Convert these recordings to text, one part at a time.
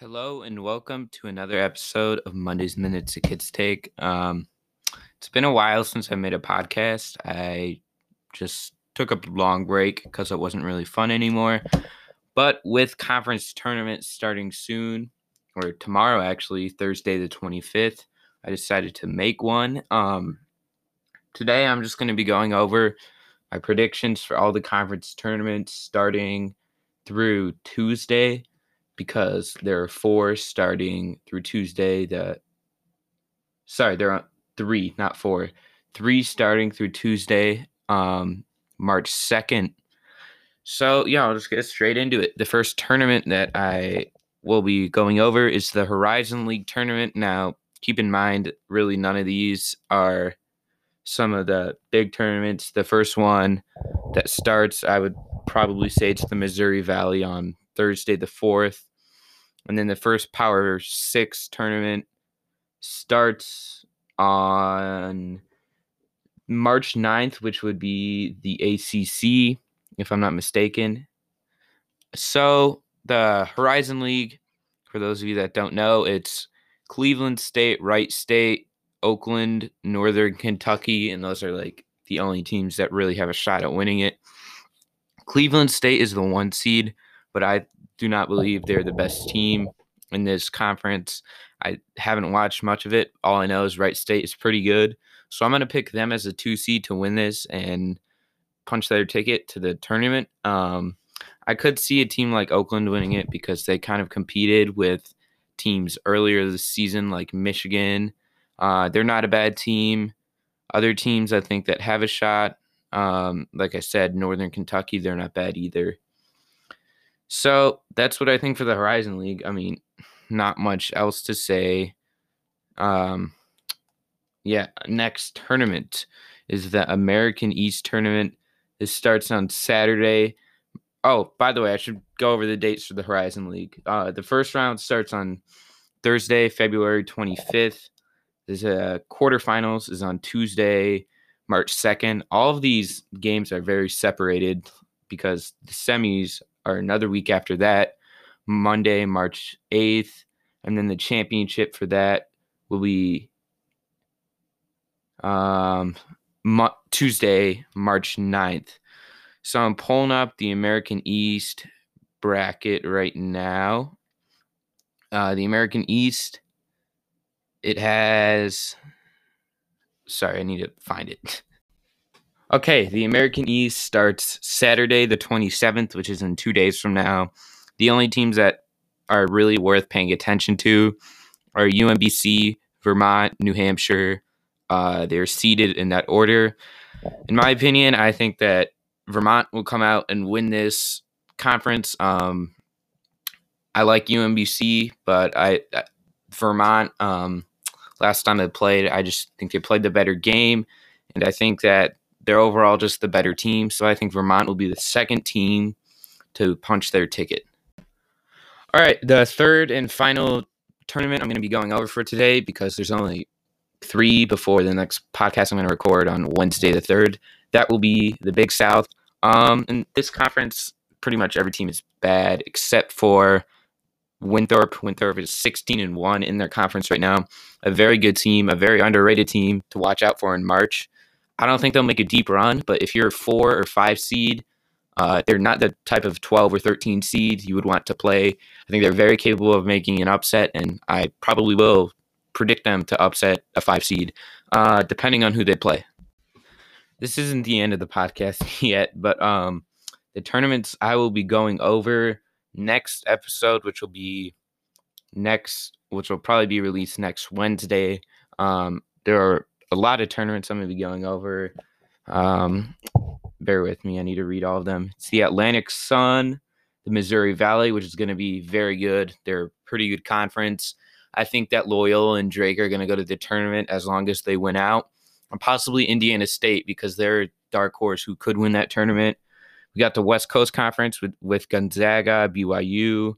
Hello and welcome to another episode of Monday's Minutes of Kids Take. Um, it's been a while since I made a podcast. I just took a long break because it wasn't really fun anymore. But with conference tournaments starting soon, or tomorrow actually, Thursday the 25th, I decided to make one. Um, today I'm just going to be going over my predictions for all the conference tournaments starting through Tuesday because there are four starting through Tuesday. The sorry, there are three, not four. Three starting through Tuesday, um, March second. So yeah, I'll just get straight into it. The first tournament that I will be going over is the Horizon League tournament. Now, keep in mind, really none of these are some of the big tournaments. The first one that starts, I would probably say it's the Missouri Valley on Thursday the 4th. And then the first Power Six tournament starts on March 9th, which would be the ACC, if I'm not mistaken. So, the Horizon League, for those of you that don't know, it's Cleveland State, Wright State, Oakland, Northern Kentucky, and those are like the only teams that really have a shot at winning it. Cleveland State is the one seed, but I do not believe they're the best team in this conference. I haven't watched much of it. All I know is Wright State is pretty good. So I'm going to pick them as a two seed to win this and punch their ticket to the tournament. Um, I could see a team like Oakland winning it because they kind of competed with teams earlier this season, like Michigan. Uh, they're not a bad team. Other teams I think that have a shot, um, like I said, Northern Kentucky, they're not bad either. So that's what I think for the Horizon League. I mean, not much else to say. Um, yeah, next tournament is the American East tournament. This starts on Saturday. Oh, by the way, I should go over the dates for the Horizon League. Uh, the first round starts on Thursday, February 25th. There's a quarterfinals is on Tuesday, March 2nd. All of these games are very separated because the semis are another week after that, Monday, March 8th. And then the championship for that will be um, Mo- Tuesday, March 9th. So I'm pulling up the American East bracket right now. Uh, the American East, it has. Sorry, I need to find it. Okay, the American East starts Saturday, the 27th, which is in two days from now. The only teams that are really worth paying attention to are UMBC, Vermont, New Hampshire. Uh, they're seeded in that order. In my opinion, I think that Vermont will come out and win this conference. Um, I like UMBC, but I Vermont. Um, last time they played, I just think they played the better game, and I think that they're overall just the better team. So I think Vermont will be the second team to punch their ticket. All right, the third and final tournament I'm going to be going over for today because there's only three before the next podcast I'm going to record on Wednesday the 3rd. That will be the Big South. Um, in this conference, pretty much every team is bad except for Winthrop. Winthrop is 16 and 1 in their conference right now. A very good team, a very underrated team to watch out for in March. I don't think they'll make a deep run, but if you're a four or five seed, uh, they're not the type of 12 or 13 seed you would want to play. I think they're very capable of making an upset, and I probably will predict them to upset a five seed, uh, depending on who they play. This isn't the end of the podcast yet, but um, the tournaments I will be going over next episode, which will be next, which will probably be released next Wednesday. Um, there are a lot of tournaments I'm going to be going over. Um, bear with me. I need to read all of them. It's the Atlantic Sun, the Missouri Valley, which is going to be very good. They're a pretty good conference. I think that Loyola and Drake are going to go to the tournament as long as they win out, and possibly Indiana State because they're a dark horse who could win that tournament. We got the West Coast Conference with, with Gonzaga, BYU,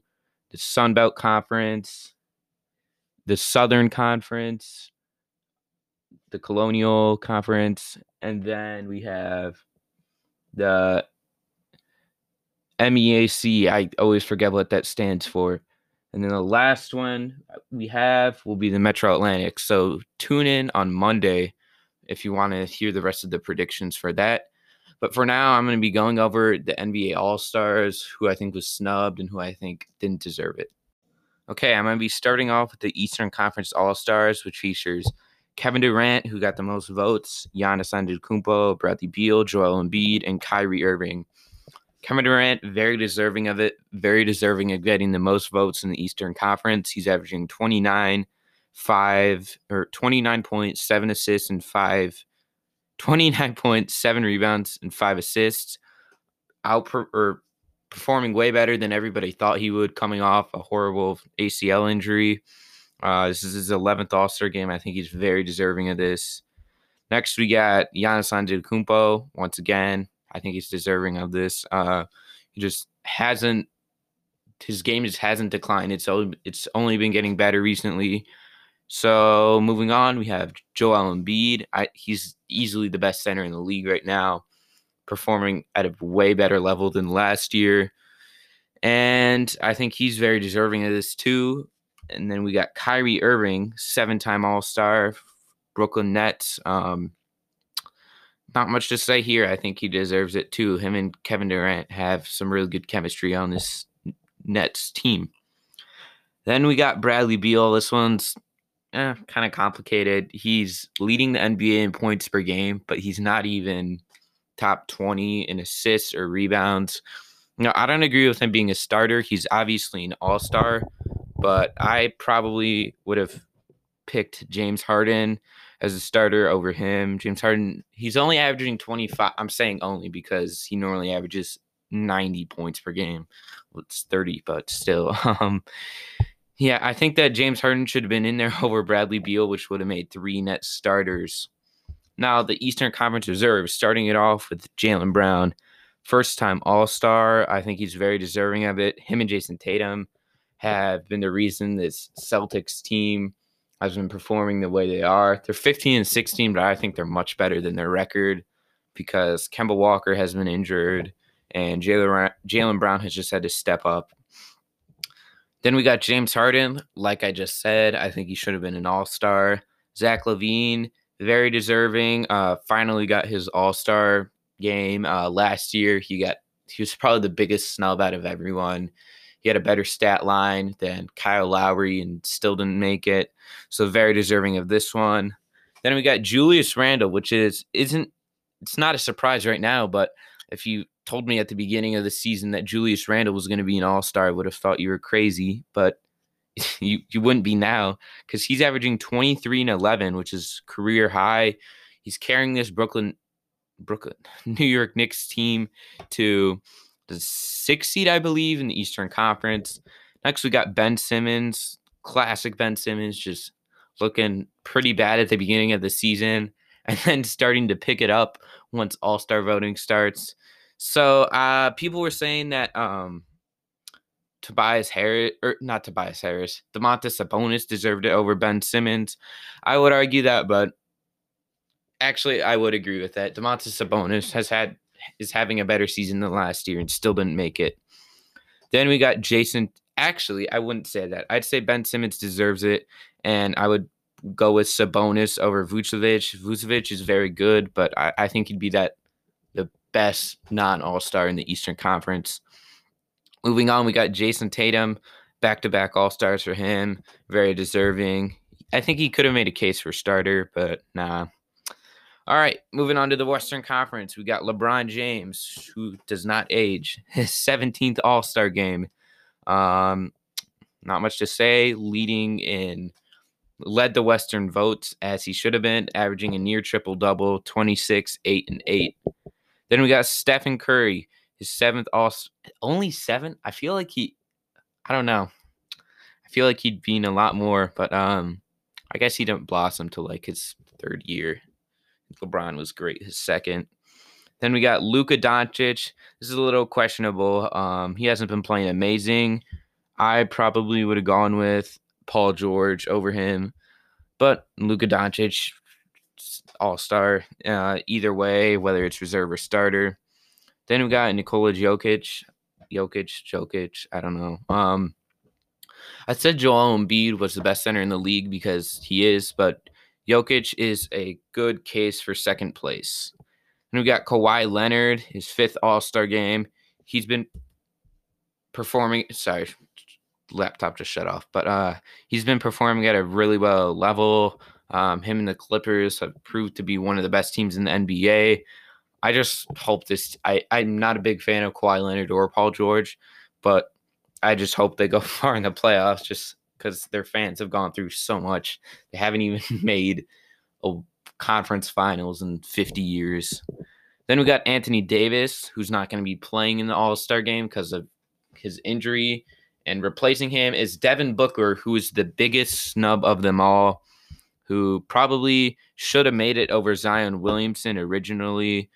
the Sun Belt Conference, the Southern Conference, the Colonial Conference, and then we have the MEAC. I always forget what that stands for. And then the last one we have will be the Metro Atlantic. So tune in on Monday if you want to hear the rest of the predictions for that. But for now, I'm going to be going over the NBA All Stars, who I think was snubbed and who I think didn't deserve it. Okay, I'm going to be starting off with the Eastern Conference All Stars, which features Kevin Durant, who got the most votes, Giannis Antetokounmpo, Bradley Beal, Joel Embiid, and Kyrie Irving. Kevin Durant, very deserving of it, very deserving of getting the most votes in the Eastern Conference. He's averaging 29, 5 or 29.7 assists and 5 29.7 rebounds and 5 assists. Out or performing way better than everybody thought he would coming off a horrible ACL injury. Uh, this is his 11th All-Star game. I think he's very deserving of this. Next, we got Giannis Antetokounmpo. Once again, I think he's deserving of this. Uh, he just hasn't his game just hasn't declined. It's only, it's only been getting better recently. So moving on, we have Joel Embiid. I, he's easily the best center in the league right now, performing at a way better level than last year. And I think he's very deserving of this too. And then we got Kyrie Irving, seven-time All-Star, Brooklyn Nets. Um, not much to say here. I think he deserves it too. Him and Kevin Durant have some really good chemistry on this Nets team. Then we got Bradley Beal. This one's eh, kind of complicated. He's leading the NBA in points per game, but he's not even top 20 in assists or rebounds. No, I don't agree with him being a starter. He's obviously an all star, but I probably would have picked James Harden as a starter over him. James Harden, he's only averaging 25. I'm saying only because he normally averages 90 points per game. Well, it's 30, but still. Um, yeah, I think that James Harden should have been in there over Bradley Beal, which would have made three net starters. Now, the Eastern Conference Reserve, starting it off with Jaylen Brown, first time All Star. I think he's very deserving of it. Him and Jayson Tatum have been the reason this Celtics team has been performing the way they are. They're 15 and 16, but I think they're much better than their record because Kemba Walker has been injured and Jaylen Brown has just had to step up. Then we got James Harden. Like I just said, I think he should have been an all star. Zach LaVine, very deserving. Uh, finally got his all star game uh, last year. He got he was probably the biggest snub out of everyone. He had a better stat line than Kyle Lowry and still didn't make it. So very deserving of this one. Then we got Julius Randle, which is isn't it's not a surprise right now, but if you told me at the beginning of the season that Julius Randle was going to be an all-star, I would have thought you were crazy, but you you wouldn't be now cuz he's averaging 23 and 11, which is career high. He's carrying this Brooklyn Brooklyn New York Knicks team to the sixth seed, I believe, in the Eastern Conference. Next, we got Ben Simmons, classic Ben Simmons, just looking pretty bad at the beginning of the season and then starting to pick it up once All Star voting starts. So, uh, people were saying that um, Tobias Harris, or not Tobias Harris, Domantas Sabonis deserved it over Ben Simmons. I would argue that, but actually, I would agree with that. Domantas Sabonis has had is having a better season than last year and still didn't make it. Then we got Jayson. Actually, I wouldn't say that. I'd say Ben Simmons deserves it, and I would go with Sabonis over Vucevic. Vucevic is very good, but I, I think he'd be that the best non All Star in the Eastern Conference. Moving on, we got Jayson Tatum, back to back All Stars for him, very deserving. I think he could have made a case for starter, but nah, all right, moving on to the Western Conference, we got LeBron James, who does not age, his 17th All Star game. Um, not much to say, leading in, led the Western votes as he should have been, averaging a near triple double, 26, 8, and 8. Then we got Stephen Curry, his seventh All only seven. I feel like he, I don't know. I feel like he'd been a lot more, but um, I guess he didn't blossom till like his third year. LeBron was great his second. Then we got Luka Doncic. This is a little questionable. Um, he hasn't been playing amazing. I probably would have gone with Paul George over him, but Luka Doncic, all star. Uh, either way, whether it's reserve or starter. Then we got Nikola Jokic, Jokic, Jokic. I don't know. Um, I said Joel Embiid was the best center in the league because he is, but Jokic is a good case for second place. And we got Kawhi Leonard, his fifth All Star game. He's been performing. Sorry, laptop just shut off. But uh, he's been performing at a really well level. Um, him and the Clippers have proved to be one of the best teams in the NBA. I just hope this. I I'm not a big fan of Kawhi Leonard or Paul George, but I just hope they go far in the playoffs. Just because their fans have gone through so much, they haven't even made a conference finals in 50 years. Then we got Anthony Davis, who's not going to be playing in the All Star game because of his injury. And replacing him is Devin Booker, who is the biggest snub of them all, who probably should have made it over Zion Williamson originally.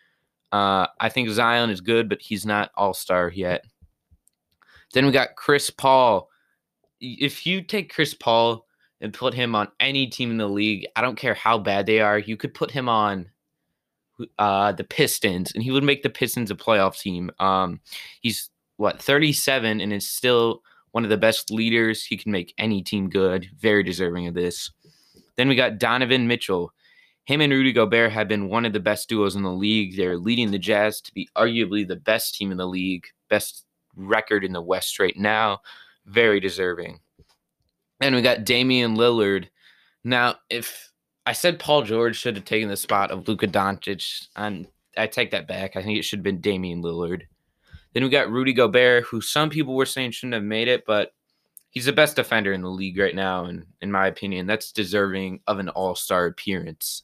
Uh, I think Zion is good, but he's not All Star yet. Then we got Chris Paul. If you take Chris Paul and put him on any team in the league, I don't care how bad they are, you could put him on uh, the Pistons, and he would make the Pistons a playoff team. Um, he's what 37 and is still one of the best leaders. He can make any team good. Very deserving of this. Then we got Donovan Mitchell. Him and Rudy Gobert have been one of the best duos in the league. They're leading the Jazz to be arguably the best team in the league, best record in the West right now. Very deserving. And we got Damian Lillard. Now, if I said Paul George should have taken the spot of Luka Doncic, and I take that back. I think it should have been Damian Lillard. Then we got Rudy Gobert, who some people were saying shouldn't have made it, but he's the best defender in the league right now, and in my opinion, that's deserving of an All Star appearance.